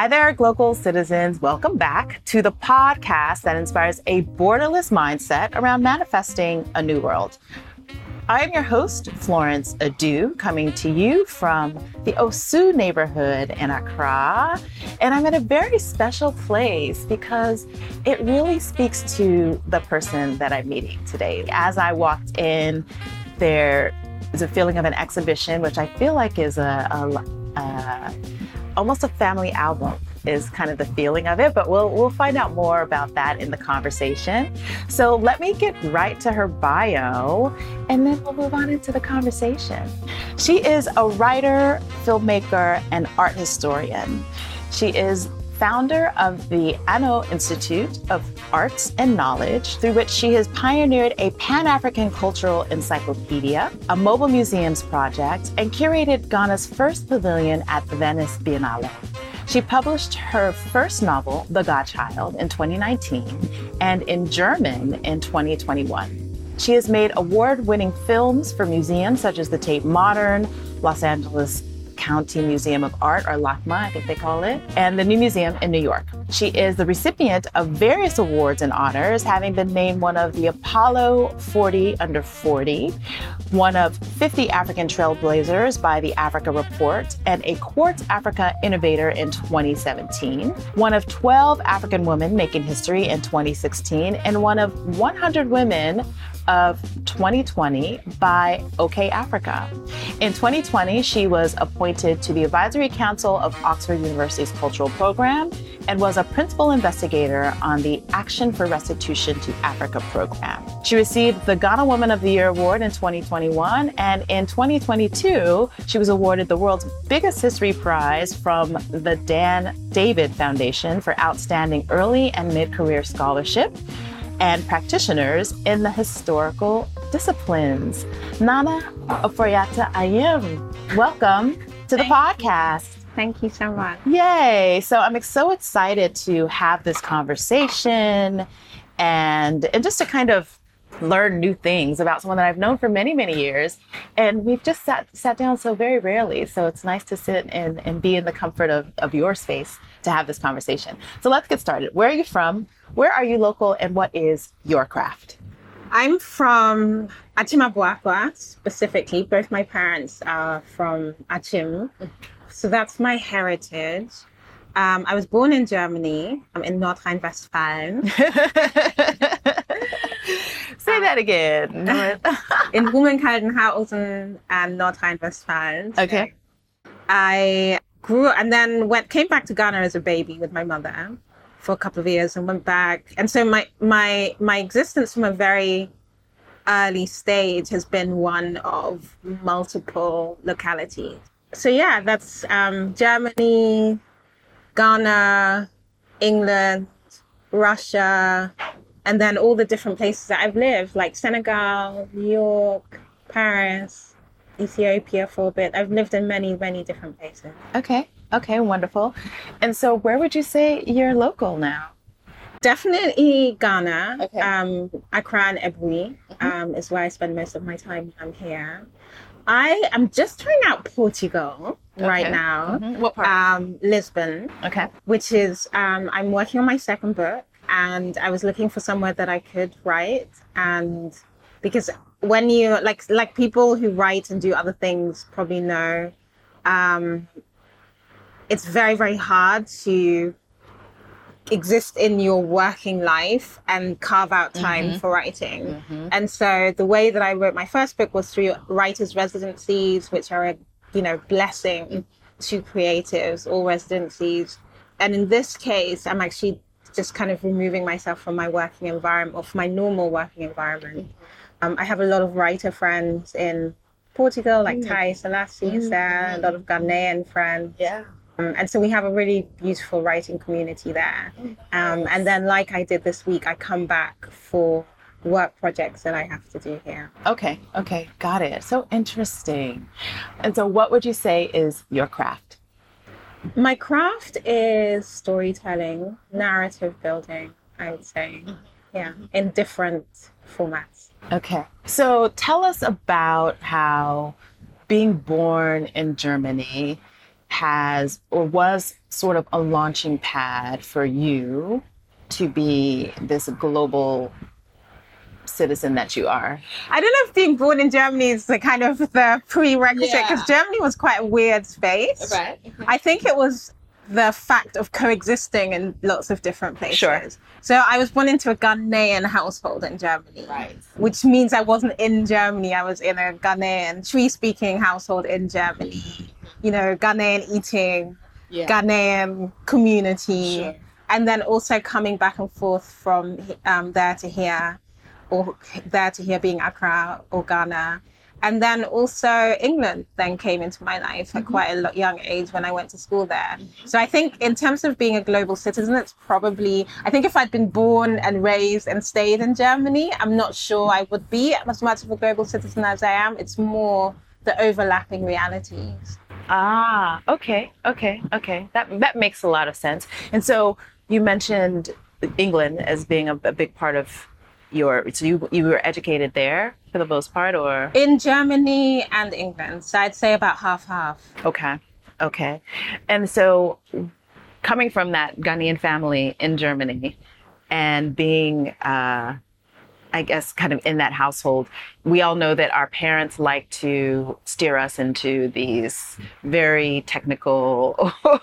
Hi there, global citizens. Welcome back to the podcast that inspires a borderless mindset around manifesting a new world. I am your host, Florence Adu, coming to you from the Osu neighborhood in Accra. And I'm in a very special place because it really speaks to the person that I'm meeting today. As I walked in, there is a feeling of an exhibition, which I feel like is a, a, a almost a family album is kind of the feeling of it, but we'll we'll find out more about that in the conversation. So let me get right to her bio and then we'll move on into the conversation. She is a writer, filmmaker, and art historian. She is founder of the ANO Institute of Arts and Knowledge, through which she has pioneered a Pan African cultural encyclopedia, a mobile museums project, and curated Ghana's first pavilion at the Venice Biennale. She published her first novel, The God Child, in 2019 and in German in 2021. She has made award winning films for museums such as the Tate Modern, Los Angeles County Museum of Art, or LACMA, I think they call it, and the New Museum in New York. She is the recipient of various awards and honors, having been named one of the Apollo 40 under 40, one of 50 African Trailblazers by the Africa Report, and a Quartz Africa Innovator in 2017, one of 12 African women making history in 2016, and one of 100 women of 2020 by Okayafrica. In 2020, she was appointed to the Advisory Council of Oxford University's Cultural Program and was a principal investigator on the Action for Restitution to Africa program. She received the Ghana Woman of the Year award in 2021, and in 2022, she was awarded the world's biggest history prize from the Dan David Foundation for outstanding early and mid career scholarship and practitioners in the historical disciplines. Nana Oforiatta Ayim, welcome to the podcast. Thank you so much. Yay. So I'm so excited to have this conversation and, and just to kind of learn new things about someone that I've known for many, many years. And we've just sat sat down so very rarely. So it's nice to sit and, and be in the comfort of, of your space to have this conversation. So let's get started. Where are you from? Where are you local and what is your craft? I'm from Akyem Abuakwa, specifically. Both my parents are from Akyem. So that's my heritage. Um, I was born in Germany. I'm in North Rhine Westphalia. Say that again. in Rumeln-Kaldenhausen and North Rhine Westphalia. Okay. I grew and then went came back to Ghana as a baby with my mother for a couple of years and went back. And so my my my existence from a very early stage has been one of multiple localities. So yeah, that's um, Germany, Ghana, England, Russia, and then all the different places that I've lived, like Senegal, New York, Paris, Ethiopia for a bit. I've lived in many, many different places. Okay. Okay, wonderful. And so where would you say you're local now? Definitely Ghana. Okay. Um, Accra and Aburi mm-hmm. um, is where I spend most of my time when I'm here. I am just trying out Portugal okay. right now. Mm-hmm. What part? Um, Lisbon. Okay. Which is, um, I'm working on my second book and I was looking for somewhere that I could write. And because when you, like, like people who write and do other things probably know, um, it's very, very hard to exist in your working life and carve out time mm-hmm. for writing. Mm-hmm. And so the way that I wrote my first book was through writers' residencies, which are a you know blessing to creatives or residencies. And in this case, I'm actually just kind of removing myself from my working environment or from my normal working environment. Um, I have a lot of writer friends in Portugal, like mm. Taiye Selasi is mm-hmm. there, a lot of Ghanaian friends. Yeah. Um, and so we have a really beautiful writing community there. Um, and then, like I did this week, I come back for work projects that I have to do here. Okay, okay, got it. So interesting. And so, what would you say is your craft? My craft is storytelling, narrative building, I would say. Yeah, in different formats. Okay. So, tell us about how being born in Germany has or was sort of a launching pad for you to be this global citizen that you are? I don't know if being born in Germany is the kind of the prerequisite because Yeah. Germany was quite a weird space. I think it was the fact of coexisting in lots of different places. Sure. So I was born into a Ghanaian household in Germany. Right. Which means I wasn't in Germany. I was in a Ghanaian Twi speaking household in Germany. You know, Ghanaian eating, Yeah. Ghanaian community. Sure. And then also coming back and forth from um, there to here, or there to here being Accra or Ghana. And then also England then came into my life at quite a young age when I went to school there. So I think in terms of being a global citizen, it's probably, I think if I'd been born and raised and stayed in Germany, I'm not sure I would be as much of a global citizen as I am. It's more the overlapping realities. Ah, okay, okay, okay. That that makes a lot of sense. And so you mentioned England as being a, a big part of your. So you you were educated there for the most part, or In Germany and England. So I'd say about half half. okay, okay. And so coming from that Ghanaian family in Germany, and being. Uh, I guess kind of in that household, we all know that our parents like to steer us into these very technical or,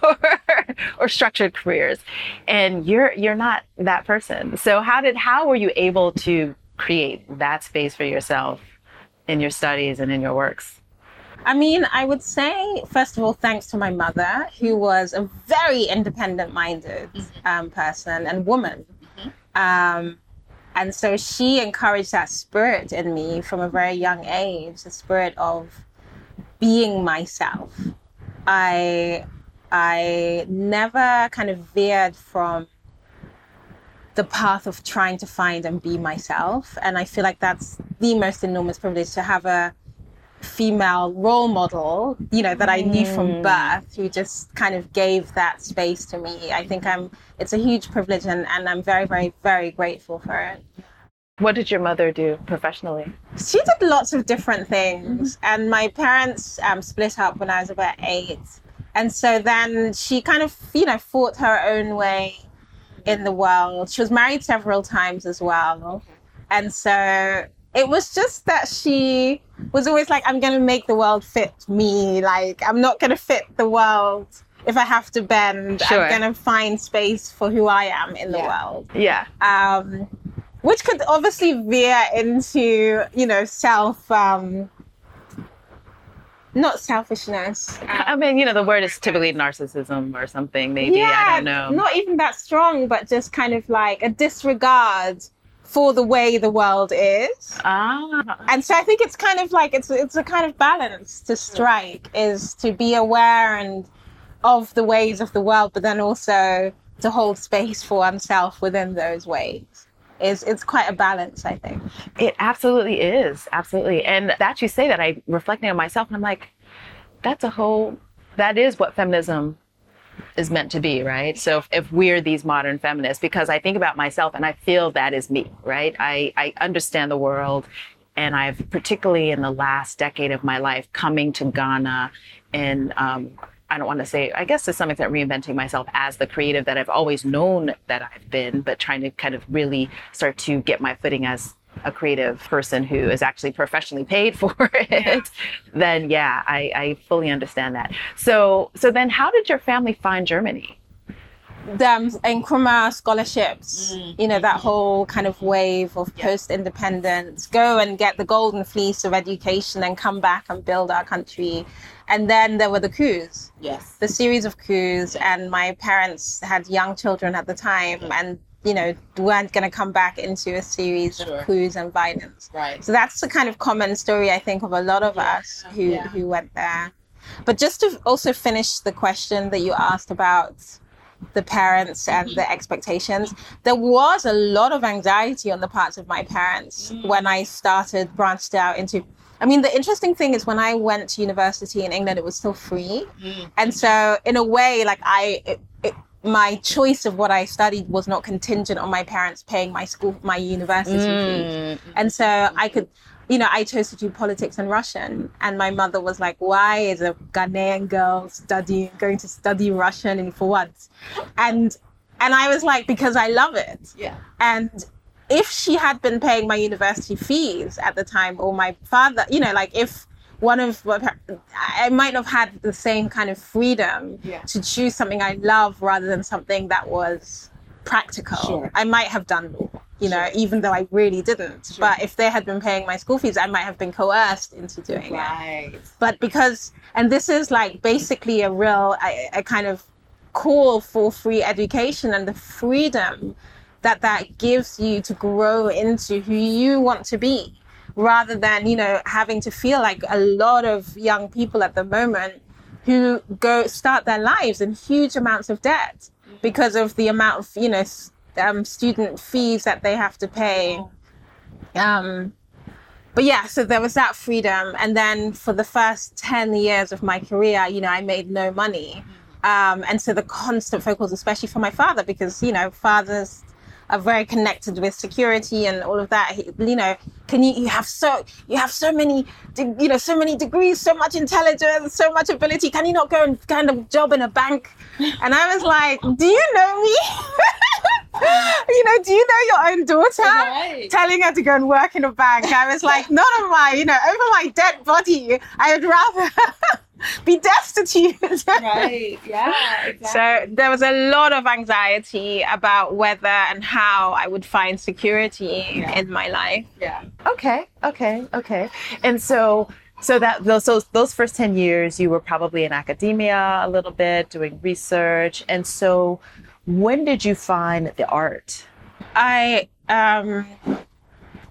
or structured careers. And you're you're not that person. So how did how were you able to create that space for yourself in your studies and in your works? I mean, I would say, first of all, thanks to my mother, who was a very independent minded um, person and woman. Um, and so she encouraged that spirit in me from a very young age the spirit of being myself. I, I never kind of veered from the path of trying to find and be myself. And I feel like that's the most enormous privilege to have a female role model, you know, that I knew from birth who just kind of gave that space to me. I think I'm it's a huge privilege and, and I'm very, very, very grateful for it. What did your mother do professionally? She did lots of different things, and my parents um, split up when I was about eight. And so then she kind of, you know, fought her own way in the world. She was married several times as well. And so it was just that she was always like, I'm going to make the world fit me. Like, I'm not going to fit the world if I have to bend. Sure. I'm going to find space for who I am in the Yeah. world Yeah. um, which could obviously veer into you know self um, not selfishness um, I mean, you know, the word is typically narcissism or something, maybe. I don't know. not even that strong but just kind of like a disregard for the way the world is ah. and so i think it's kind of like it's it's a kind of balance to strike is to be aware and of the ways of the world but then also to hold space for oneself within those ways is it's quite a balance i think It absolutely is. Absolutely. And that you say that, I reflecting on myself and I'm like, that's a whole, that is what feminism is meant to be, right? So if, if we're these modern feminists, because I think about myself and I feel that is me, right? I, I understand the world. And I've particularly in the last decade of my life coming to Ghana and um, I don't want to say, I guess to some extent, reinventing myself as the creative that I've always known that I've been, but trying to kind of really start to get my footing as a creative person who is actually professionally paid for it, then yeah, I, I fully understand that. So, so then how did your family find Germany? them um, Nkrumah scholarships, Mm. you know, that whole kind of wave of post independence, go and get the golden fleece of education and come back and build our country. And then there were the coups, Yes. the series of coups, and my parents had young children at the time and, you know, weren't going to come back into a series Sure. of coups and violence. Right. So that's the kind of common story I think of a lot of us who Yeah. who went there. But just to also finish the question that you asked about the parents and the expectations, there was a lot of anxiety on the parts of my parents mm. when I started branched out into. I mean, the interesting thing is when I went to university in England, it was still free, mm. and so in a way, like I. It, my choice of what I studied was not contingent on my parents paying my school, my university fees mm. and so I could you know, I chose to do politics and Russian. And my mother was like, why is a Ghanaian girl studying, going to study Russian and for what? And, and I was like, because I love it. Yeah. And if she had been paying my university fees at the time, or my father, you know, like if one of I might have had the same kind of freedom Yeah. to choose something I love rather than something that was practical. Sure. I might have done law, you know, even though I really didn't. But if they had been paying my school fees, I might have been coerced into doing it but because and this is like basically a real a, a kind of call for free education and the freedom that that gives you to grow into who you want to be rather than you know having to feel like a lot of young people at the moment who go start their lives in huge amounts of debt because of the amount of you know um, student fees that they have to pay um, but yeah, so there was that freedom. And then for the first 10 years of my career, you know, I made no money. Um, and so the constant focus, especially for my father, because, you know, fathers are very connected with security and all of that. You know, can you, you have so, you have so many, you know, so many degrees, so much intelligence, so much ability. Can you not go and kind of job in a bank? And I was like, do you know me? you know, do you know your own daughter? Right. Telling her to go and work in a bank. I was like, not on my, you know, over my dead body. I would rather be destitute. Right. Yeah. So there was a lot of anxiety about whether and how I would find security Yeah. in my life. Yeah. Okay. Okay. Okay. And so, so that those those those first ten years, you were probably in academia a little bit, doing research. And so, when did you find the art? I um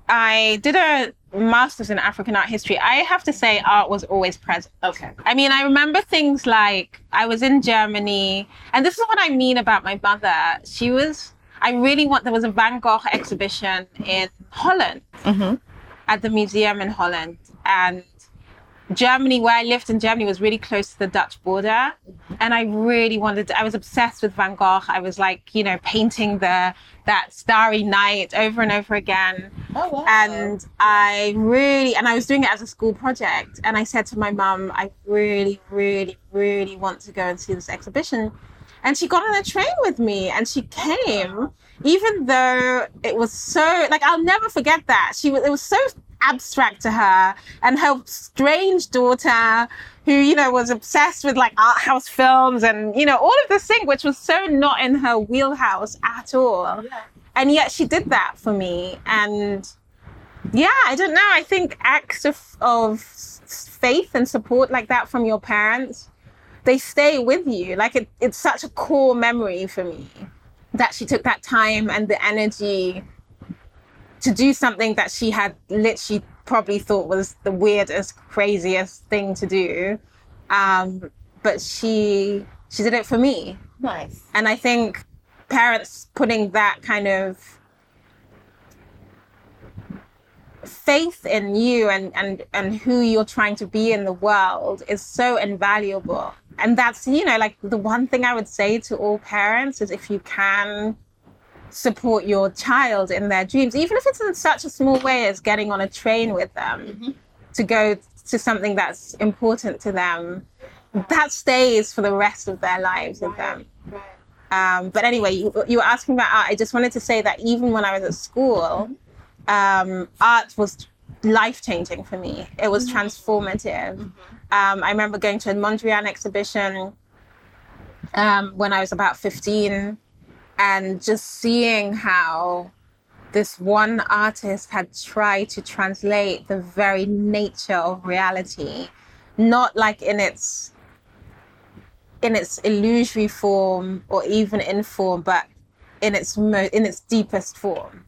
I did a master's in African art history. I have to say art was always present. Okay. I mean, I remember things like I was in Germany, and this is what I mean about my mother. She was, I really want, there was a Van Gogh exhibition in Holland Mm-hmm. at the museum in Holland. And Germany, where I lived in Germany, was really close to the Dutch border. And I really wanted to, I was obsessed with Van Gogh. I was like, you know, painting the that starry night over and over again Oh wow. and I really and I was doing it as a school project and I said to my mum I really really really want to go and see this exhibition and she got on a train with me and she came even though it was so like I'll never forget that she was it was so abstract to her and her strange daughter who you know was obsessed with like art house films and you know all of this thing which was so not in her wheelhouse at all. And yet she did that for me. And yeah i don't know. I think acts of, of faith and support like that from your parents they stay with you. Like it, it's such a core memory for me that she took that time and the energy to do something that she had literally probably thought was the weirdest craziest thing to do um, but she she did it for me nice. and I think parents putting that kind of faith in you and, and, and who you're trying to be in the world is so invaluable. And that's, you know, like the one thing I would say to all parents is if you can support your child in their dreams, even if it's in such a small way as getting on a train with them to go to something that's important to them, that stays for the rest of their lives with them. Um, but anyway, you, you were asking about art. I just wanted to say that even when I was at school, um, art was life changing for me. It was transformative. Um, I remember going to a Mondrian exhibition um, when I was about 15 and just seeing how this one artist had tried to translate the very nature of reality, not like in its in its illusory form or even in form, but in its mo- in its deepest form.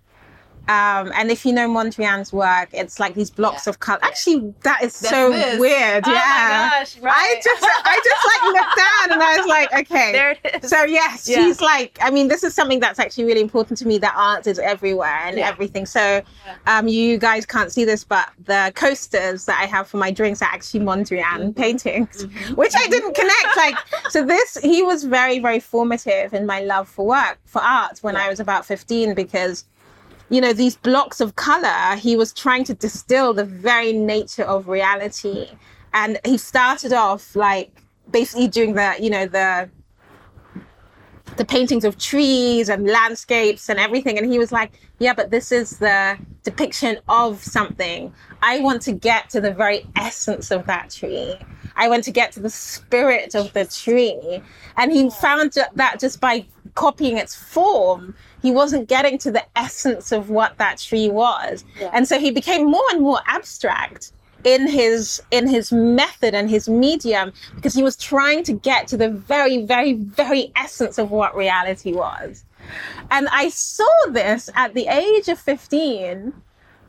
Um, and if you know Mondrian's work, it's like these blocks of color. Actually, that is so this. weird. Oh my yeah, gosh, I right. just I just like looked down and I was like, okay, There it is. so yes, Yeah. she's like. I mean, this is something that's actually really important to me. That art is everywhere and Yeah. everything. So, um, you guys can't see this, but the coasters that I have for my drinks are actually Mondrian Mm-hmm. paintings, which I didn't connect. Like, so this he was very very formative in my love for work for art when I was about fifteen because you know, these blocks of color, he was trying to distill the very nature of reality. And he started off like basically doing the, you know, the the paintings of trees and landscapes and everything. And he was like, yeah, but this is the depiction of something. I want to get to the very essence of that tree. I want to get to the spirit of the tree. And he found that just by copying its form, he wasn't getting to the essence of what that tree was. Yeah. And so he became more and more abstract in his in his method and his medium because he was trying to get to the very very very essence of what reality was and i saw this at the age of 15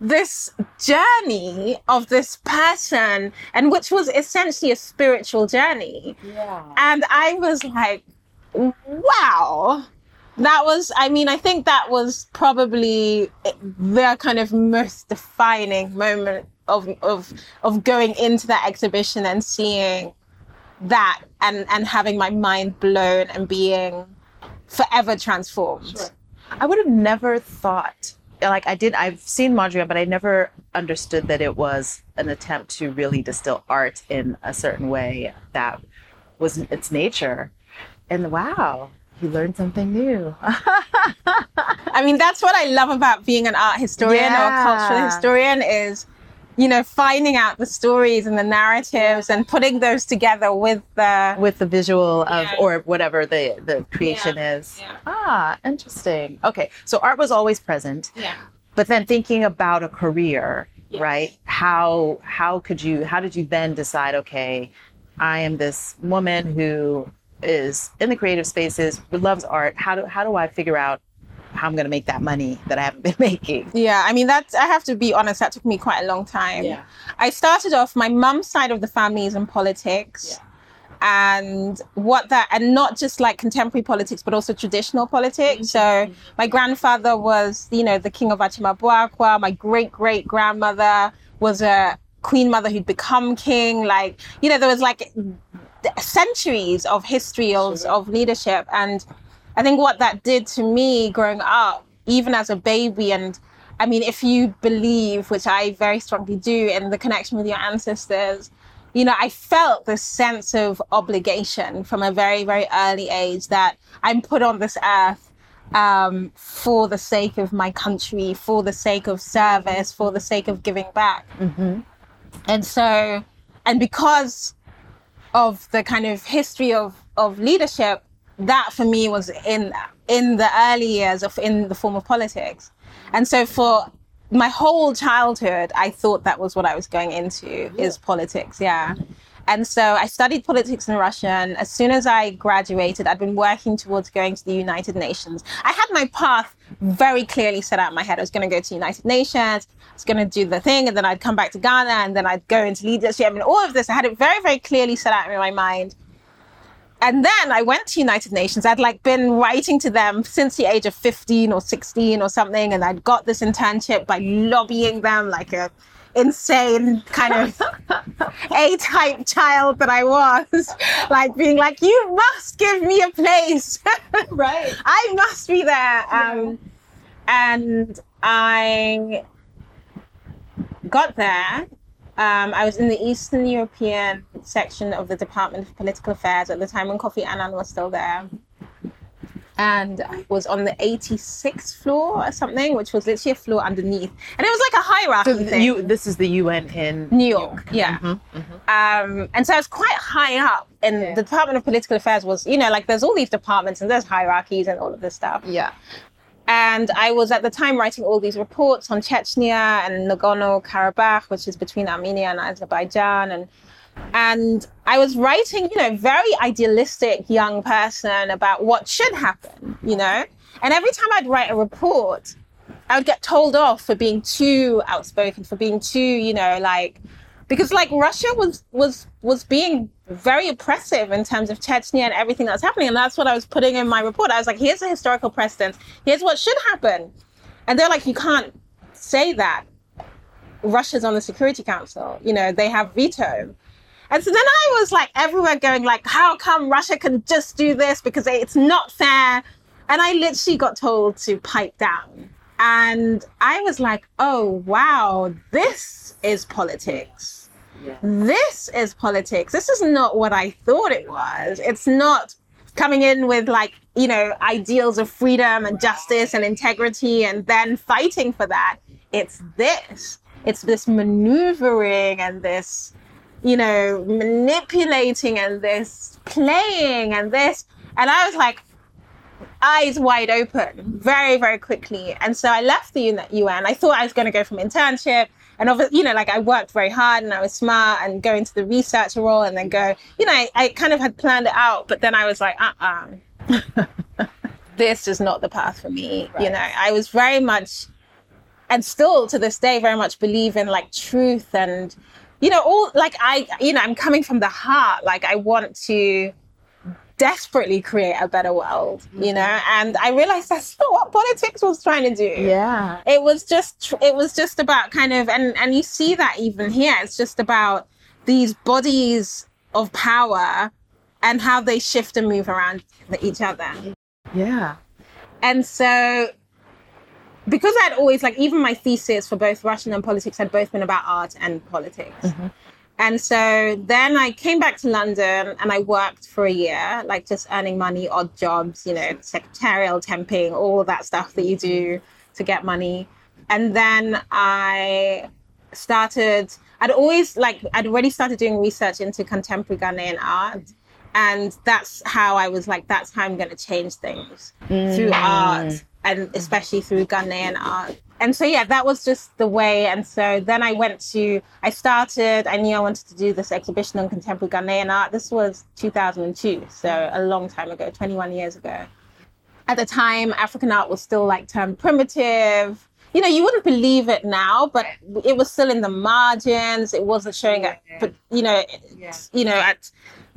this journey of this person and which was essentially a spiritual journey yeah. and i was like wow that was i mean i think that was probably their kind of most defining moment of of of going into that exhibition and seeing that and and having my mind blown and being forever transformed. Sure. I would have never thought like I did I've seen Mondrian but I never understood that it was an attempt to really distill art in a certain way that was its nature. And wow, you learned something new. I mean, that's what I love about being an art historian yeah. or a cultural historian is you know, finding out the stories and the narratives and putting those together with the with the visual of yeah. or whatever the the creation yeah. is. Ah, interesting. Okay, so art was always present. Yeah. But then thinking about a career, right? How how could you how did you then decide? Okay, I am this woman who is in the creative spaces, loves art. How do how do I figure out how I'm going to make that money that I haven't been making. Yeah, I mean that's I have to be honest. That took me quite a long time. Yeah. I started off. My mum's side of the family is in politics. Yeah. And what that, and not just like contemporary politics, but also traditional politics. Mm-hmm. So my grandfather was, you know, the king of Akyem Abuakwa. My great great grandmother was a queen mother who'd become king. Like, you know, there was like centuries of history of, of leadership. And I think what that did to me growing up, even as a baby, and I mean, if you believe, which I very strongly do, in the connection with your ancestors, you know, I felt this sense of obligation from a very, very early age that I'm put on this earth um, for the sake of my country, for the sake of service, for the sake of giving back. Mm-hmm. And so, and because of the kind of history of, of leadership, that for me was in in the early years of in the form of politics. And so for my whole childhood, I thought that was what I was going into is politics. Yeah. And so I studied politics in Russia. And as soon as I graduated, I'd been working towards going to the United Nations. I had my path very clearly set out in my head. I was going to go to United Nations. I was going to do the thing. And then I'd come back to Ghana and then I'd go into leadership. I mean, all of this, I had it very, very clearly set out in my mind and then I went to United Nations. I'd like been writing to them since the age of 15 or 16 or something. And I'd got this internship by lobbying them like a insane kind of A-type child that I was, like being like, you must give me a place. right. I must be there. Um, and I got there um, I was in the Eastern European section of the Department of Political Affairs at the time when Kofi Annan was still there. And I was on the 86th floor or something, which was literally a floor underneath. And it was like a hierarchy so thing. You, this is the UN in New York. York. Yeah. Mm-hmm, mm-hmm. Um, and so I was quite high up. And yeah. the Department of Political Affairs was, you know, like there's all these departments and there's hierarchies and all of this stuff. Yeah. And I was at the time writing all these reports on Chechnya and Nagorno Karabakh, which is between Armenia and Azerbaijan. And and I was writing, you know, very idealistic young person about what should happen, you know. And every time I'd write a report, I would get told off for being too outspoken, for being too, you know, like because like Russia was was was being very oppressive in terms of Chechnya and everything that's happening, and that's what I was putting in my report. I was like, here's a historical precedent. Here's what should happen, and they're like, you can't say that. Russia's on the Security Council. You know, they have veto. And so then I was like everywhere going like, how come Russia can just do this because it's not fair? And I literally got told to pipe down And I was like, oh, wow, this is politics. Yeah. This is politics. This is not what I thought it was. It's not coming in with like, you know, ideals of freedom and justice and integrity and then fighting for that. It's this. It's this maneuvering and this, you know, manipulating and this playing and this. And I was like, eyes wide open very, very quickly. And so I left the UN. I thought I was going to go from internship. And obviously, you know, like I worked very hard and I was smart and go into the researcher role and then go, you know, I, I kind of had planned it out. But then I was like, uh uh this is not the path for me. Right. You know, I was very much, and still to this day, very much believe in like truth and, you know, all like I, you know, I'm coming from the heart. Like I want to, desperately create a better world, you mm-hmm. know? And I realized that's not what politics was trying to do. Yeah. It was just it was just about kind of and and you see that even here. It's just about these bodies of power and how they shift and move around each other. Yeah. And so because I'd always like even my thesis for both Russian and politics had both been about art and politics. Mm-hmm. And so then I came back to London and I worked for a year, like just earning money, odd jobs, you know, secretarial, temping, all that stuff that you do to get money. And then I started, I'd always like, I'd already started doing research into contemporary Ghanaian art. And that's how I was like, that's how I'm going to change things mm. through art and mm-hmm. especially through Ghanaian art. And so yeah that was just the way. And so then i went to i started i knew i wanted to do this exhibition on contemporary ghanaian art. This was 2002 so mm-hmm. a long time ago 21 years ago. At the time african art was still like termed primitive. You know you wouldn't believe it now but it was still in the margins. It wasn't showing at but you know yeah. you know at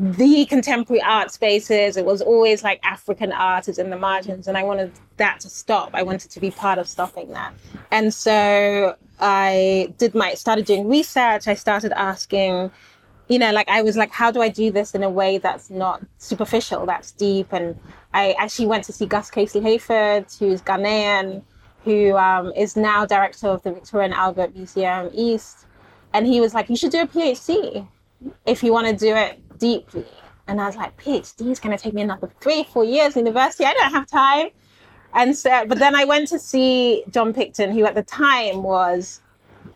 the contemporary art spaces. It was always like African art is in the margins, and I wanted that to stop. I wanted to be part of stopping that. And so I did my started doing research. I started asking, you know, like I was like, how do I do this in a way that's not superficial, that's deep? And I actually went to see Gus Casely-Hayford, who's Ghanaian, who um, is now director of the Victoria and Albert Museum East. And he was like, you should do a PhD if you want to do it deeply. And I was like, PhD is going to take me another three, four years university. I don't have time. And so, but then I went to see John Picton, who at the time was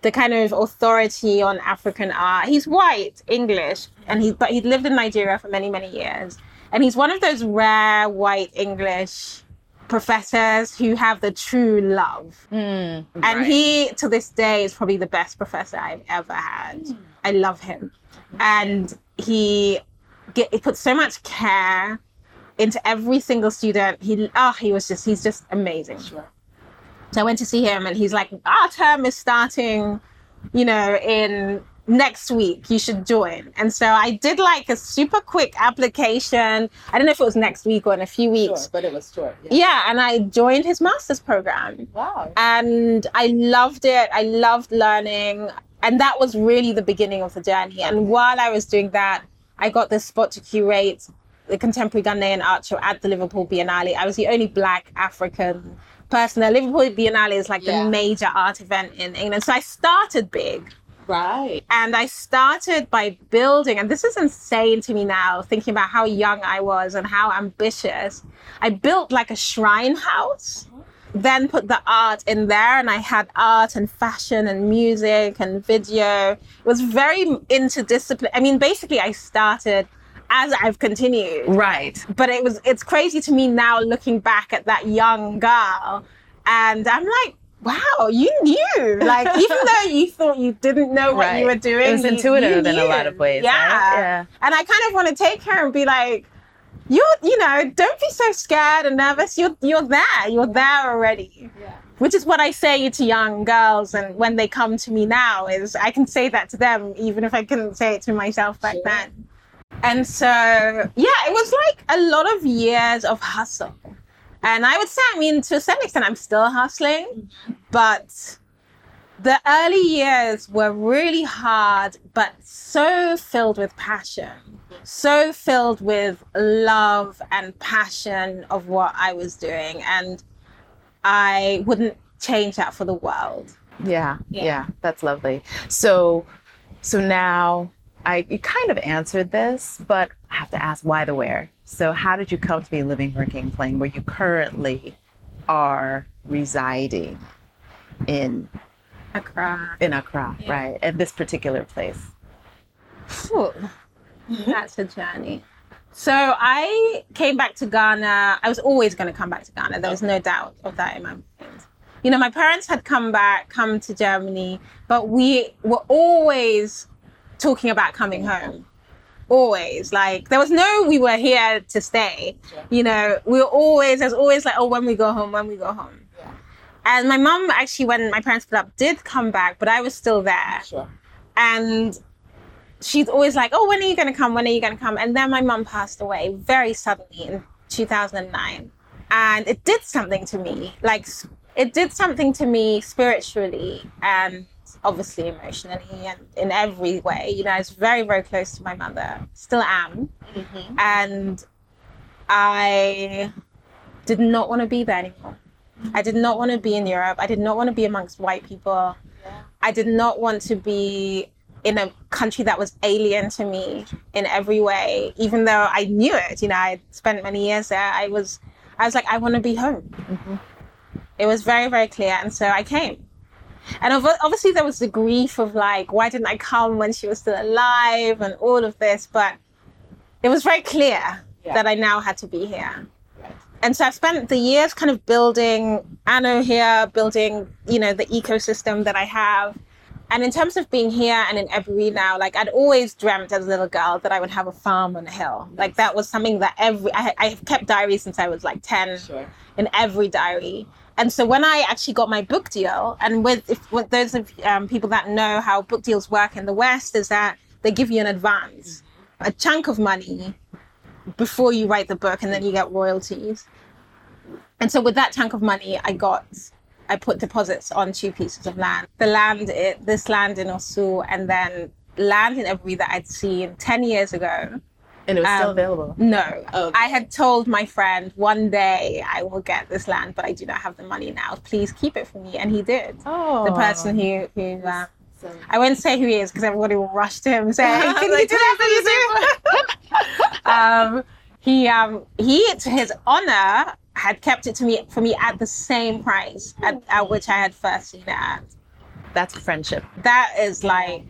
the kind of authority on African art. He's white, English, and he but he'd lived in Nigeria for many, many years. And he's one of those rare white English professors who have the true love. Mm, and he, to this day, is probably the best professor I've ever had. Mm. I love him. And he get he put so much care into every single student. He oh he was just he's just amazing. Sure. So I went to see him and he's like, our term is starting, you know, in next week. You should join. And so I did like a super quick application. I don't know if it was next week or in a few weeks. Sure, but it was short. Yeah. yeah, and I joined his master's program. Wow. And I loved it. I loved learning. And that was really the beginning of the journey. And while I was doing that, I got this spot to curate the contemporary Ghanaian art show at the Liverpool Biennale. I was the only Black African person. The Liverpool Biennale is like yeah. the major art event in England. So I started big. Right. And I started by building, and this is insane to me now, thinking about how young I was and how ambitious. I built like a shrine house then put the art in there and I had art and fashion and music and video. It was very interdisciplinary. I mean, basically I started as I've continued. Right. But it was it's crazy to me now looking back at that young girl and I'm like, wow, you knew. Like even though you thought you didn't know what right. you were doing. It was intuitive you in a lot of ways. Yeah. Right? Yeah. And I kind of want to take her and be like, you're you know don't be so scared and nervous. You're you're there. You're there already. Yeah. which is what i say to young girls and when they come to me now is i can say that to them even if i couldn't say it to myself back sure. then. And so yeah it was like a lot of years of hustle. And i would say i mean to a certain extent i'm still hustling but the early years were really hard but so filled with passion so filled with love and passion of what I was doing. And I wouldn't change that for the world. Yeah, Yeah. yeah, that's lovely. So, so now I you kind of answered this, but I have to ask why the where. So, how did you come to be living, working, playing where you currently are residing in Accra. in Accra, Yeah. right? At this particular place. That's a journey. So I came back to Ghana. I was always going to come back to Ghana. There was no doubt of that in my mind. You know, my parents had come back, come to Germany, but we were always talking about coming home. Always. Like, there was no, we were here to stay. You know, we were always, there's always like, oh, when we go home, when we go home. And my mum actually, when my parents split up, did come back, but I was still there Sure. and she's always like, "Oh, when are you going to come? When are you going to come?" And then my mum passed away very suddenly in 2009, and it did something to me. Like it did something to me spiritually and obviously emotionally and in every way. You know, I was very very close to my mother, still am, mm-hmm. and I did not want to be there anymore. I did not want to be in Europe. I did not want to be amongst white people. I did not want to be in a country that was alien to me in every way, even though I knew it. You know, I spent many years there. I was, I was like, I want to be home. Mm-hmm. It was very, very clear, and so I came. And ob- obviously, there was the grief of like, why didn't I come when she was still alive, and all of this. But it was very clear Yeah. that I now had to be here and so I've spent the years kind of building ANO here, building, you know, the ecosystem that I have. And in terms of being here and in Aburi now, like I'd always dreamt as a little girl that I would have a farm on a hill. Like that was something that every, I, I have kept diaries since I was like 10 Sure. in every diary. And so when I actually got my book deal, and with, if, with those of um, people that know how book deals work in the West, is that they give you an advance, a chunk of money before you write the book, and then you get royalties. And so with that chunk of money, I got, I put deposits on two pieces of land. The land, it, this land in Osu, and then land in Aburi that I'd seen 10 years ago. And it was still Um, available. No. Okay. I had told my friend one day I will get this land, but I do not have the money now. Please keep it for me. And he did. Oh, The person who, who uh, I won't say who he is because everybody will rush to him saying, "Can you do that for me?" um, he, um, he, to his honor, had kept it to me for me at the same price at, at which I had first seen it at. That's friendship. That is like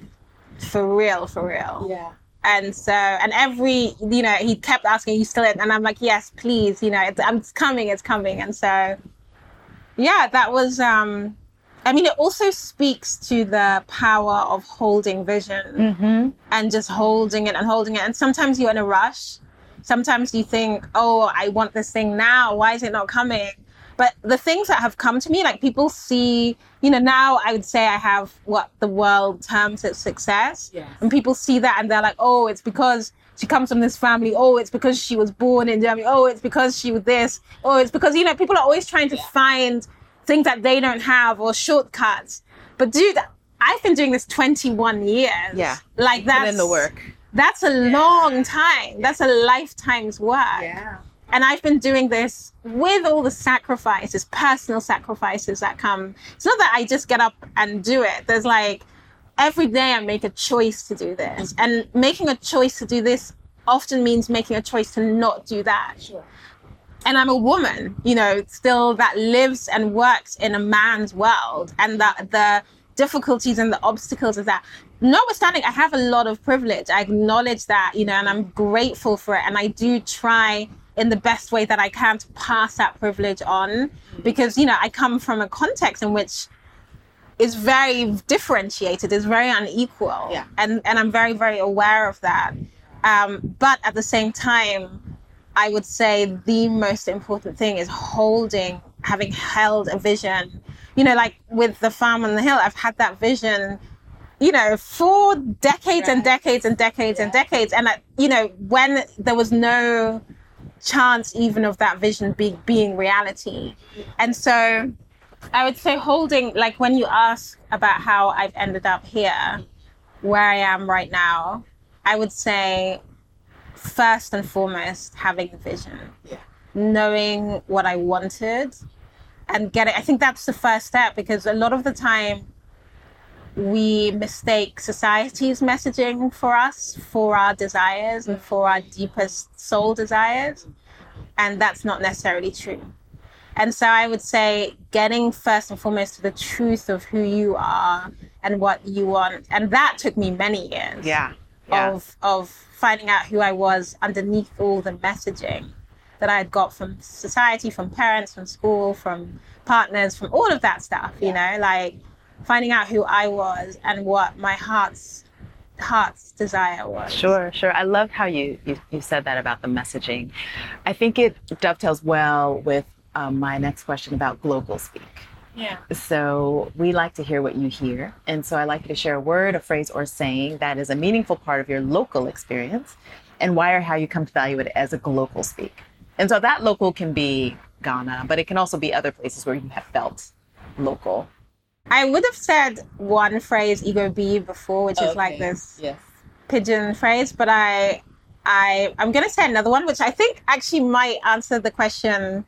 for real, for real. Yeah. And so, and every, you know, he kept asking, "You still in?" And I'm like, "Yes, please." You know, it's, I'm it's coming, it's coming. And so, yeah, that was. um I mean, it also speaks to the power of holding vision Mm-hmm. and just holding it and holding it. And sometimes you're in a rush. Sometimes you think, "Oh, I want this thing now. Why is it not coming?" But the things that have come to me, like people see, you know, now I would say I have what the world terms as success. Yes. And people see that and they're like, oh, it's because she comes from this family. Oh, it's because she was born in Germany. Oh, it's because she was this. Oh, it's because, you know, people are always trying to find things that they don't have or shortcuts. But dude, I've been doing this 21 years. Yeah. Like that's in the work. That's a long time. That's a lifetime's work. Yeah. And I've been doing this with all the sacrifices, personal sacrifices that come. It's not that I just get up and do it. There's like every day I make a choice to do this. And making a choice to do this often means making a choice to not do that. Sure. And I'm a woman, you know, still that lives and works in a man's world. And that the difficulties and the obstacles is that. Notwithstanding, I have a lot of privilege. I acknowledge that, you know, and I'm grateful for it. And I do try in the best way that I can to pass that privilege on because, you know, I come from a context in which is very differentiated, is very unequal. Yeah. And and I'm very, very aware of that. Um, but at the same time, I would say the most important thing is holding, having held a vision. You know, like with the farm on the hill, I've had that vision, you know, for decades and decades and decades and decades. And, I, you know, when there was no chance even of that vision be, being reality. And so I would say holding, like when you ask about how I've ended up here, where I am right now, I would say first and foremost having the vision Yeah. knowing what i wanted and get it. I think that's the first step because a lot of the time we mistake society's messaging for us for our desires and for our deepest soul desires. And that's not necessarily true. And so I would say getting first and foremost to the truth of who you are and what you want. And that took me many years Yeah. Yeah. of of finding out who I was underneath all the messaging that I had got from society, from parents, from school, from partners, from all of that stuff, you know, like finding out who I was and what my heart's heart's desire was. Sure, sure. I love how you, you, you said that about the messaging. I think it dovetails well with um, my next question about glocal speak. Yeah. So we like to hear what you hear. And so I'd like you to share a word, a phrase, or saying that is a meaningful part of your local experience and why or how you come to value it as a glocal speak. And so that local can be Ghana, but it can also be other places where you have felt local. I would have said one phrase ego be before, which is like this Yes. pidgin phrase, but I I I'm gonna say another one, which I think actually might answer the question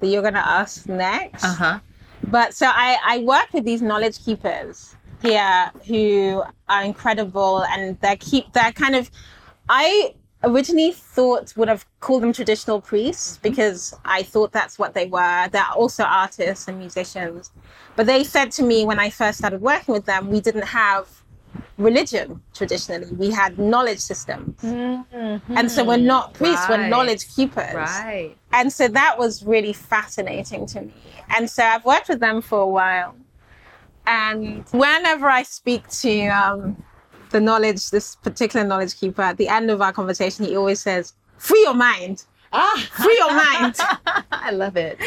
that you're gonna ask next. Uh huh. But so I, I work with these knowledge keepers here who are incredible and they're keep they're kind of I originally thought would have called them traditional priests because I thought that's what they were. They're also artists and musicians. But they said to me when I first started working with them, we didn't have religion traditionally. We had knowledge systems. And so we're not priests, we're knowledge keepers. Right. And so that was really fascinating to me. And so I've worked with them for a while. And whenever I speak to um, the knowledge, this particular knowledge keeper, at the end of our conversation, he always says, free your mind, Ah, free your mind. I love it.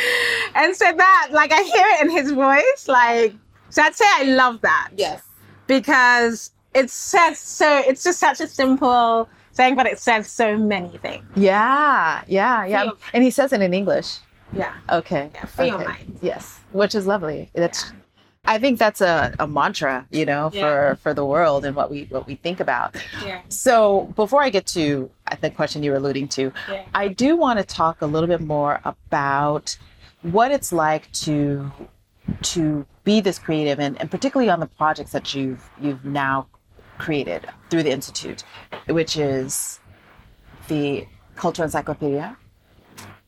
and so that, like, I hear it in his voice. Like, so I'd say I love that. Yes. Because it says so, it's just such a simple saying, but it says so many things. Yeah, yeah, yeah. And he says it in English. Yeah. Okay. Yeah, free your mind. Yes, which is lovely. That's. I think that's a, a mantra, you know, Yeah. for for the world and what we what we think about. Yeah. So before I get to the question you were alluding to, Yeah. I do want to talk a little bit more about what it's like to to be this creative and, and particularly on the projects that you've you've now created through the institute, which is the Cultural Encyclopedia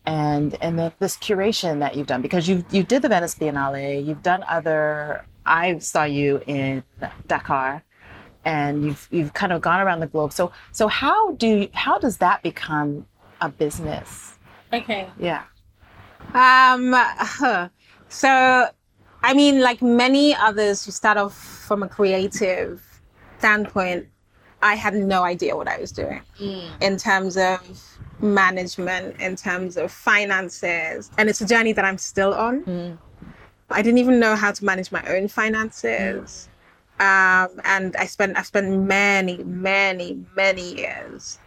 and and the, this curation that you've done because you you did the Venice Biennale, you've done other. I saw you in Dakar, and you've you've kind of gone around the globe. So so how do how does that become a business? Okay. Yeah. Um, so, I mean, like many others who start off from a creative standpoint, I had no idea what I was doing in terms of management, in terms of finances. And it's a journey that I'm still on. I didn't even know how to manage my own finances. Um, and I spent, I've spent many, many, many years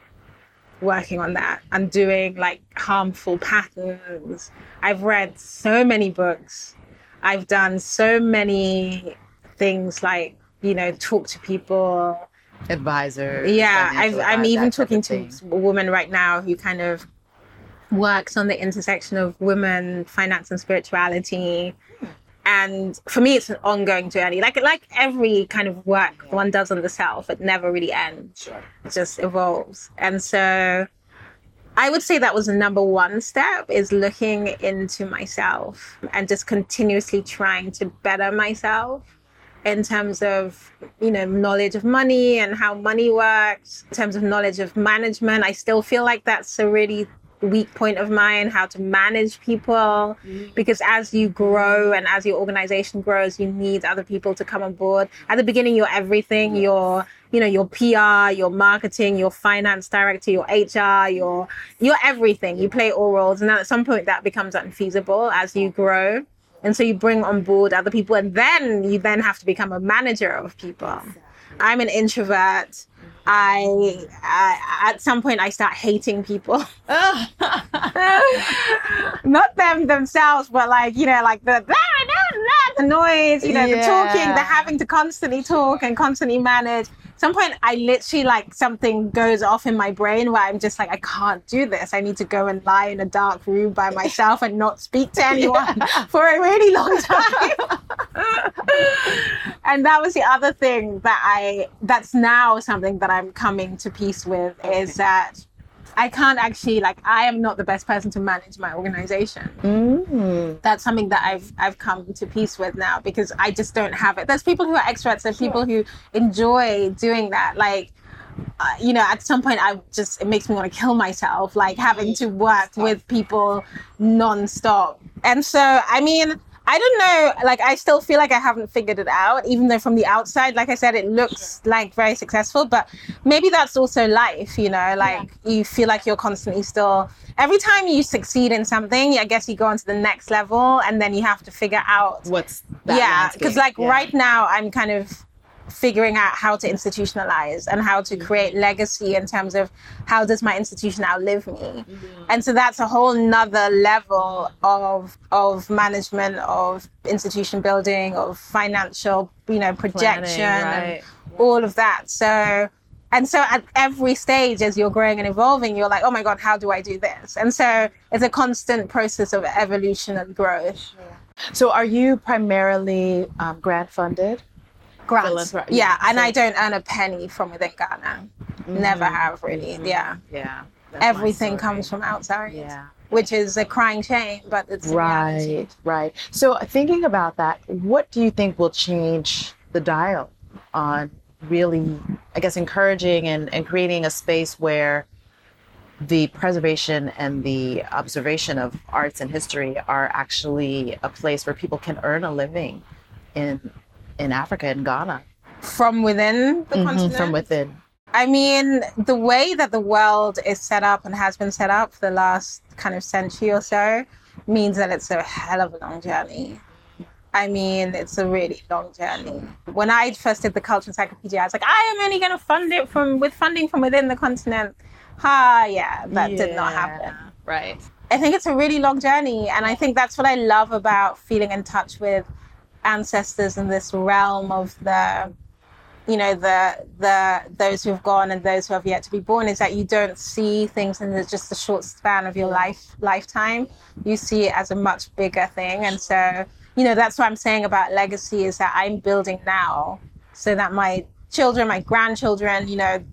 working on that and doing like harmful patterns. I've read so many books. I've done so many things like, you know, talk to people. Advisor. Yeah, I've, financial I'm even talking to a woman right now who kind of works on the intersection of women, finance, and spirituality. And for me, it's an ongoing journey. Like like every kind of work one does on the self, it never really ends. Sure. It just evolves. And so I would say that was the number one step is looking into myself and just continuously trying to better myself in terms of you know knowledge of money and how money works in terms of knowledge of management i still feel like that's a really weak point of mine how to manage people. Mm-hmm. Because as you grow and as your organization grows you need other people to come on board. At the beginning you're everything. You're you know your pr your marketing your finance director your hr your you're everything. You play all roles. And then at some point that becomes unfeasible as you oh. grow and so you bring on board other people and then you then have to become a manager of people i'm an introvert I, I at some point I start hating people. Not them themselves, but like you know, like the the noise, you know, the talking, Yeah. the having to constantly talk and constantly manage. Some point I literally like something goes off in my brain where I'm just like, I can't do this. I need to go and lie in a dark room by myself and not speak to anyone yeah. for a really long time. and that was the other thing that I that's now something that I'm coming to peace with okay. is that I can't actually like I am not the best person to manage my organization. Mm. That's something that I've I've come to peace with now because I just don't have it. There's people who are experts and sure. people who enjoy doing that. Like uh, you know, at some point, I just it makes me want to kill myself, like having to work with people nonstop. And so, I mean, I don't know. Like, I still feel like I haven't figured it out, even though from the outside, like I said, it looks like very successful. But maybe that's also life, you know, like yeah. you feel like you're constantly still, every time you succeed in something, I guess you go on to the next level and then you have to figure out what's yeah. Because, like, yeah. right now, I'm kind of figuring out how to institutionalize and how to create legacy in terms of how does my institution outlive me. And so that's a whole nother level of of management of institution building of financial you know projection Planning, right. all of that. So and so at every stage as you're growing and evolving you're like oh my god how do i do this? And so it's a constant process of evolution and growth. So are you primarily um, grant funded grants. Yeah, yeah, and so. I don't earn a penny from within Ghana. Mm-hmm. Never have really. Mm-hmm. Yeah. Yeah. Everything comes from outside. Yeah. Which is a crying shame, but it's right, reality. right. So thinking about that, what do you think will change the dial on really, I guess, encouraging and, and creating a space where the preservation and the observation of arts and history are actually a place where people can earn a living in in Africa and Ghana. From within the mm-hmm, continent? From within. I mean, the way that the world is set up and has been set up for the last kind of century or so means that it's a hell of a long journey. I mean, it's a really long journey. When I first did the Culture Encyclopedia, I was like, I am only going to fund it from with funding from within the continent. Ha, yeah, that yeah, did not happen. Right. I think it's a really long journey, and I think that's what I love about feeling in touch with ancestors in this realm of the you know the the those who have gone and those who have yet to be born is that you don't see things in just the short span of your life lifetime. You see it as a much bigger thing. And so you know that's what i'm saying about legacy is that i'm building now. So that my children my grandchildren you know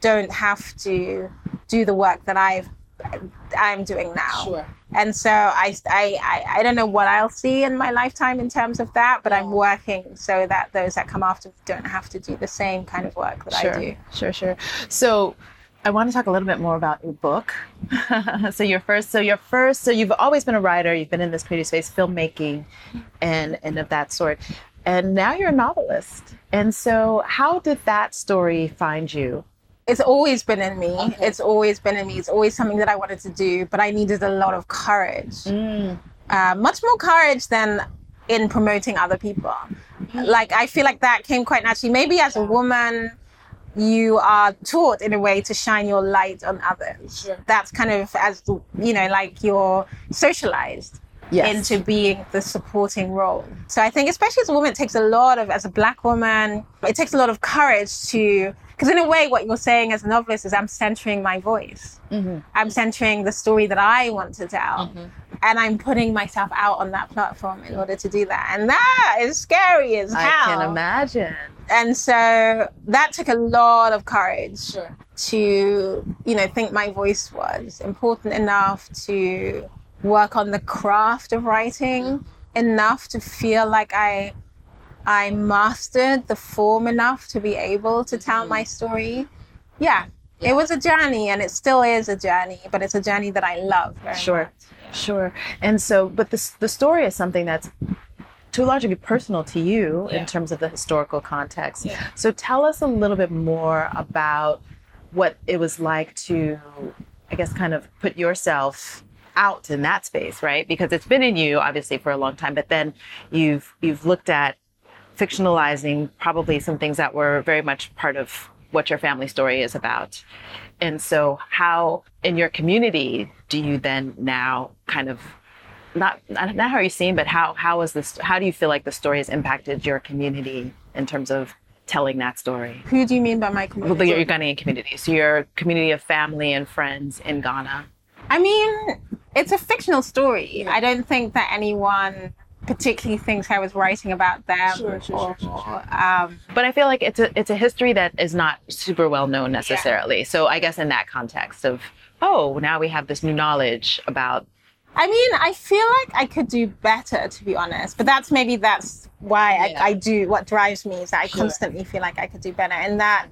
don't have to do the work that i've i'm doing now sure and so I, I, I don't know what I'll see in my lifetime in terms of that, but I'm working so that those that come after don't have to do the same kind of work that sure, I do. Sure, sure. So I want to talk a little bit more about your book. so your first, so your first, so you've always been a writer. You've been in this creative space, filmmaking, and and of that sort. And now you're a novelist. And so, how did that story find you? It's always been in me. Okay. It's always been in me. It's always something that I wanted to do, but I needed a lot of courage. Mm. Uh, much more courage than in promoting other people. Mm. Like, I feel like that came quite naturally. Maybe as a woman, you are taught in a way to shine your light on others. Sure. That's kind of as, you know, like you're socialized. Yes. into being the supporting role. So I think, especially as a woman, it takes a lot of, as a black woman, it takes a lot of courage to because in a way, what you're saying as a novelist is I'm centering my voice. Mm-hmm. I'm centering the story that I want to tell. Mm-hmm. And I'm putting myself out on that platform in order to do that. And that is scary as hell. I can imagine. And so that took a lot of courage sure. to, you know, think my voice was important enough to work on the craft of writing, mm-hmm. enough to feel like I I mastered the form enough to be able to tell my mm-hmm. story. Yeah, yeah, it was a journey and it still is a journey, but it's a journey that I love. sure, much. sure. And so, but this, the story is something that's to a large degree personal to you yeah. in terms of the historical context. So tell us a little bit more about what it was like to, I guess, kind of put yourself out in that space, right? Because it's been in you obviously for a long time, but then you've you've looked at fictionalizing probably some things that were very much part of what your family story is about. And so, how in your community do you then now kind of not not how are you seeing, but how how is this? How do you feel like the story has impacted your community in terms of telling that story? Who do you mean by my Well, community? your Ghanaian community. So your community of family and friends in Ghana. I mean, it's a fictional story. I don't think that anyone particularly things I was writing about them. Sure, sure, or, sure, sure, sure. Um, But I feel like it's a it's a history that is not super well known necessarily. So I guess in that context of oh, now we have this new knowledge about I mean, I feel like I could do better, to be honest. But that's maybe that's why Yeah. I, I do. What drives me is that I Sure. constantly feel like I could do better, and that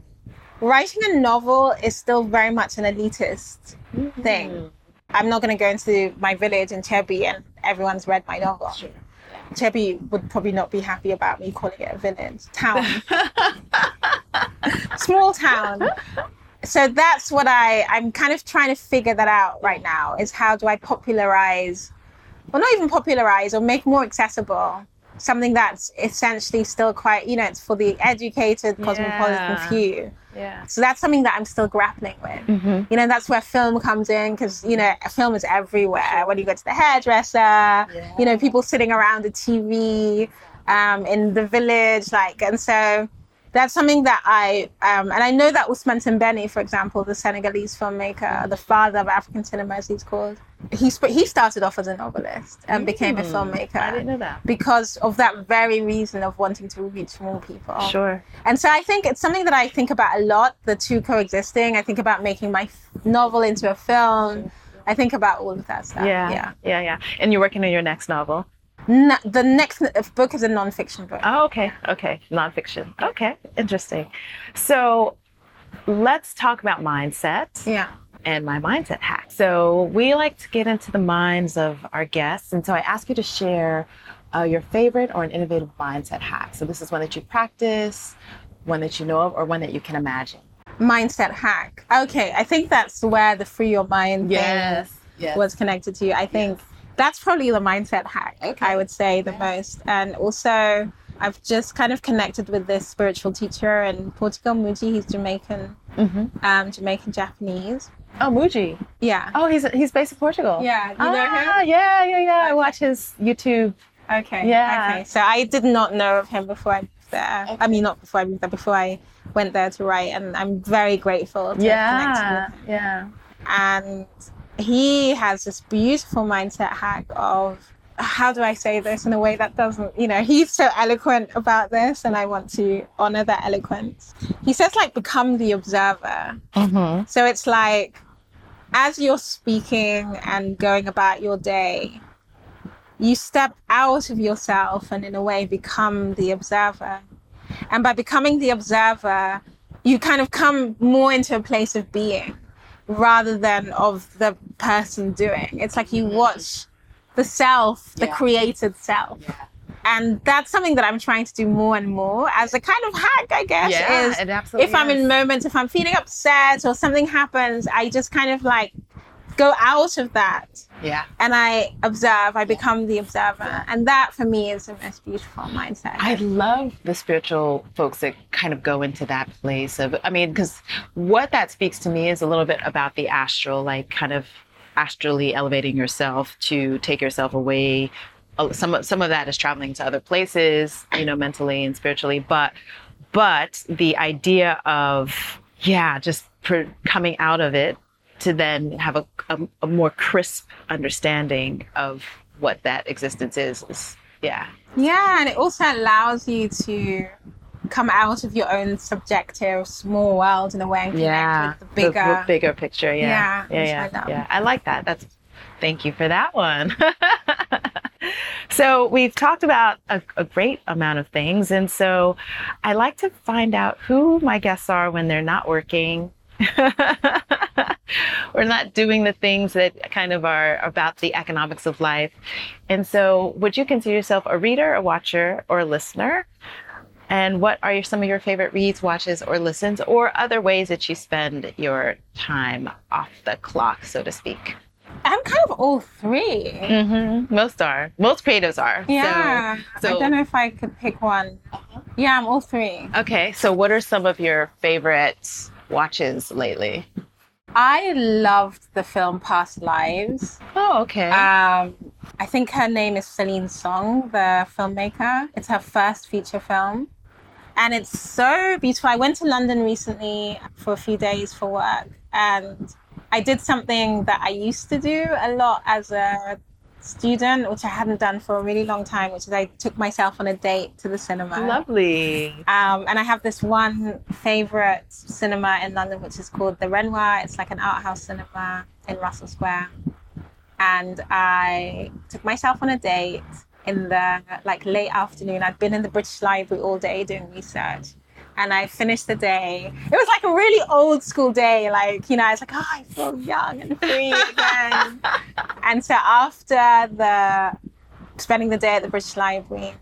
writing a novel is still very much an elitist thing. I'm not going to go into my village in Kyebi and everyone's read my novel. Kyebi would probably not be happy about me calling it a village town, small town. So that's what I I'm kind of trying to figure that out right now. Is how do I popularize, well, not even popularize or make more accessible something that's essentially still quite you know it's for the educated cosmopolitan Yeah. few. Yeah. So that's something that I'm still grappling with. Mhm. You know, that's where film comes in because, you know, film is everywhere. When you go to the hairdresser, you know, people sitting around the TV um, in the village, like, and so that's something that I, um, and I know that Ousmane Sembène, for example, the Senegalese filmmaker, the father of African cinema, as he's called, he, sp- he started off as a novelist and became a Mm, filmmaker I didn't know that. because of that very reason of wanting to reach more people. Sure. And so I think it's something that I think about a lot, the two coexisting. I think about making my f- novel into a film. I think about all of that stuff. Yeah. Yeah. Yeah. Yeah. And you're working on your next novel. The next n- book is a nonfiction book. Oh, okay. Okay. Nonfiction. Okay. Interesting. So let's talk about mindset Yeah. and my mindset hack. So we like to get into the minds of our guests. And so I ask you to share uh, your favorite or an innovative mindset hack. So this is one that you practice, one that you know of, or one that you can imagine. Mindset hack. Okay. I think that's where the free your mind Yes. thing was connected to. you. I think that's probably the mindset hack, Okay. I would say the most. And also, I've just kind of connected with this spiritual teacher in Portugal, Mooji. He's Jamaican, hmm um, Jamaican Japanese. Oh, Mooji. Yeah. Oh, he's he's based in Portugal. Yeah. You know him? ah, yeah, yeah, yeah. I watch his YouTube. Okay. Yeah. Okay. So I did not know of him before I moved there. I mean, not before I moved there, before I went there to write, and I'm very grateful to have connected with him. yeah. And he has this beautiful mindset hack of how do I say this in a way that doesn't, you know, he's so eloquent about this, and I want to honor that eloquence. He says, like, become the observer. Mm-hmm. So it's like, as you're speaking and going about your day, you step out of yourself and, in a way, become the observer. And by becoming the observer, you kind of come more into a place of being rather than of the person doing. It's like you mm-hmm. watch the self, the Yeah. created self. And that's something that I'm trying to do more and more as a kind of hack, I guess. Yeah, is it absolutely if I'm in moments, if I'm feeling upset or something happens, I just kind of like go out of that Yeah. and I observe, I become the observer. And that for me is the most beautiful mindset. I love the spiritual folks that kind of go into that place of, I mean, because what that speaks to me is a little bit about the astral, like kind of astrally elevating yourself to take yourself away. Uh, Some of, some of that is traveling to other places, you know, mentally and spiritually, but but the idea of yeah, just per, coming out of it to then have a, a, a more crisp understanding of what that existence is, is yeah, yeah, and it also allows you to come out of your own subjective small world in a way and connect yeah with the bigger. bigger picture yeah Yeah, yeah yeah, I yeah. I like that that's thank you for that one so we've talked about a, a great amount of things and so i like to find out who my guests are when they're not working we're not doing the things that kind of are about the economics of life and so would you consider yourself a reader a watcher or a listener and what are your, some of your favorite reads, watches, or listens, or other ways that you spend your time off the clock, so to speak? I'm kind of all 3 Mm-hmm. Most are. Most creatives are. Yeah. So, I don't know if I could pick one. Yeah, I'm all three. okay. So, what are some of your favorite watches lately? I loved the film Past Lives. Oh, okay. Um, I think her name is Celine Song, the filmmaker. It's her first feature film. and it's so beautiful. I went to London recently for a few days for work, and I did something that I used to do a lot as a student, which I hadn't done for a really long time, which is I took myself on a date to the cinema. Lovely. Um, and I have this one favorite cinema in London, which is called the Renoir. It's like an art house cinema in Russell Square. And I took myself on a date in the like late afternoon. I'd been in the British Library all day doing research. And I finished the day. It was like a really old school day. Like, you know, I was like, oh, I feel young and free again. and so after the spending the day at the British Library,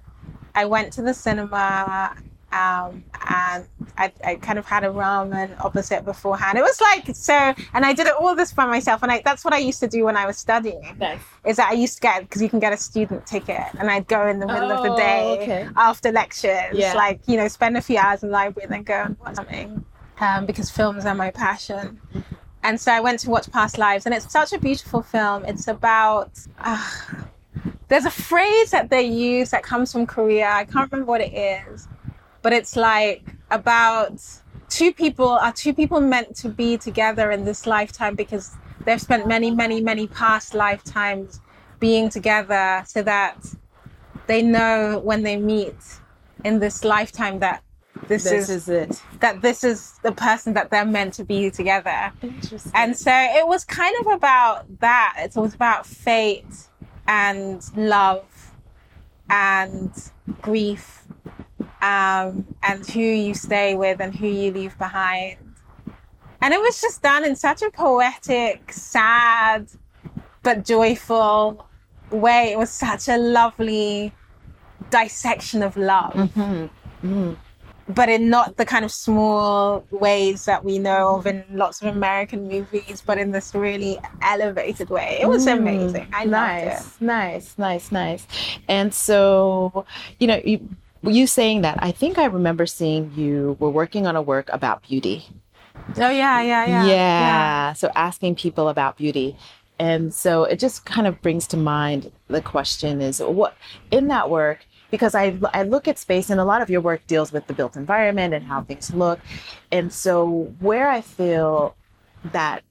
I went to the cinema um, and I, I, kind of had a ramen opposite beforehand. It was like so, and I did it all this by myself. And I, that's what I used to do when I was studying. Nice. Is that I used to get because you can get a student ticket, and I'd go in the middle of the Oh, day okay. after lectures, Yeah. like you know, spend a few hours in the library and then go and watch something, um, because films are my passion. And so I went to watch Past Lives, and it's such a beautiful film. It's about. Uh, there's a phrase that they use that comes from Korea. I can't remember what it is, but it's like about two people are two people meant to be together in this lifetime because they've spent many, many, many past lifetimes being together so that they know when they meet in this lifetime that this, This is, is it. that this is the person that they're meant to be together. Interesting. And so it was kind of about that. It was about fate and love and grief um, and who you stay with and who you leave behind. And it was just done in such a poetic, sad, but joyful way. It was such a lovely dissection of love Mhm. but in not the kind of small ways that we know of in lots of American movies, but in this really elevated way. It was Mm, amazing. I nice, loved it. nice, nice, nice. And so, you know, you, you saying that, I think I remember seeing you were working on a work about beauty. Oh yeah, yeah, yeah. Yeah. So asking people about beauty. And so it just kind of brings to mind the question is what in that work, because I, I look at space and a lot of your work deals with the built environment and how things look. And so where I feel that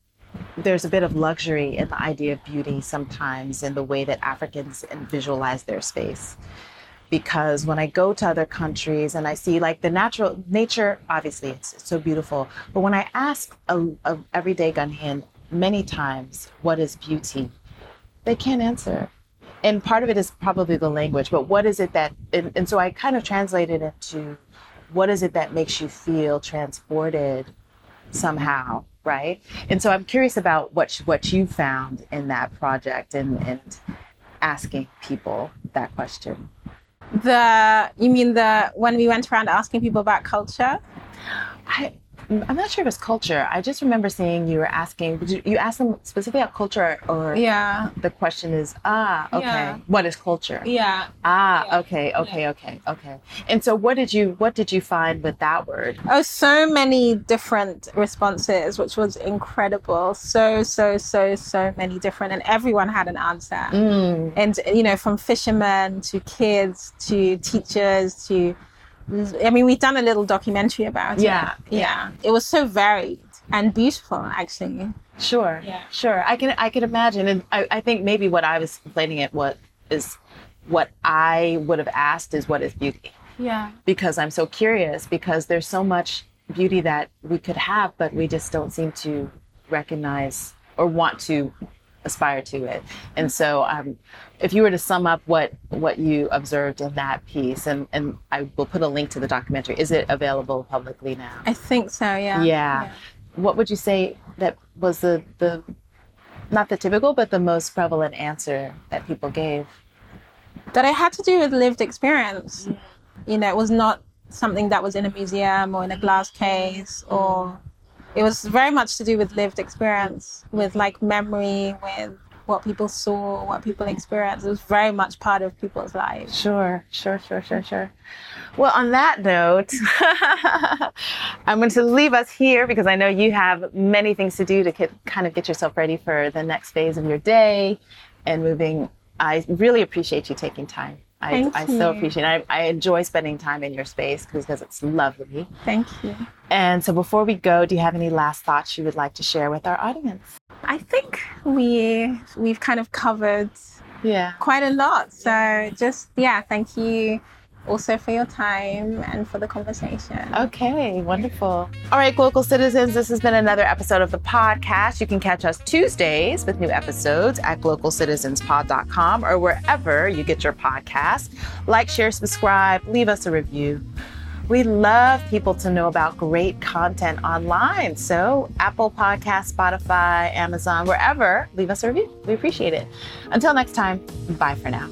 there's a bit of luxury in the idea of beauty sometimes in the way that Africans visualize their space because when I go to other countries and I see like the natural nature, obviously it's so beautiful. But when I ask a, a everyday Ghanaian many times, what is beauty? They can't answer. And part of it is probably the language, but what is it that, and, and so I kind of translated it into what is it that makes you feel transported somehow, right? And so I'm curious about what, what you found in that project and, and asking people that question. The you mean the when we went around asking people about culture? I, I'm not sure if it's culture. I just remember seeing you were asking. You, asked them specifically about culture, or Yeah, the question is, ah, okay, Yeah. what is culture? yeah. Ah, Yeah. okay, okay, okay, okay. And so, what did you what did you find with that word? Oh, so many different responses, which was incredible. So, so, so, so many different, and everyone had an answer. Mm, and you know from fishermen to kids to teachers to i mean we've done a little documentary about Yeah, it yeah Yeah. it was so varied and beautiful actually sure, Yeah. sure. I can I can imagine, and I, I think maybe what I was complaining it what is what I would have asked is what is beauty. yeah because I'm so curious because there's so much beauty that we could have, but we just don't seem to recognize or want to aspire to it. And so, um, if you were to sum up what what you observed in that piece, and and I will put a link to the documentary. Is it available publicly now? i think so yeah Yeah. What would you say that was the the not the typical, but the most prevalent answer that people gave? that it had to do with lived experience you know it was not something that was in a museum or in a glass case or it was very much to do with lived experience with like memory with what people saw what people experienced it was very much part of people's lives Sure, sure, sure, sure, sure. Well, on that note, I'm going to leave us here because I know you have many things to do to get, kind of get yourself ready for the next phase of your day and moving. I really appreciate you taking time I, I so appreciate it. I, I enjoy spending time in your space because it's lovely. Thank you. And so before we go, do you have any last thoughts you would like to share with our audience? I think we we've kind of covered Yeah. quite a lot. So just yeah, thank you also for your time and for the conversation. Okay, wonderful. All right, glocal citizens, this has been another episode of the podcast. You can catch us Tuesdays with new episodes at glocalcitizenspod.com or wherever you get your podcast. Like, share, subscribe, leave us a review. We love people to know about great content online. So, Apple Podcast, Spotify, Amazon, wherever, leave us a review. We appreciate it. Until next time, bye for now.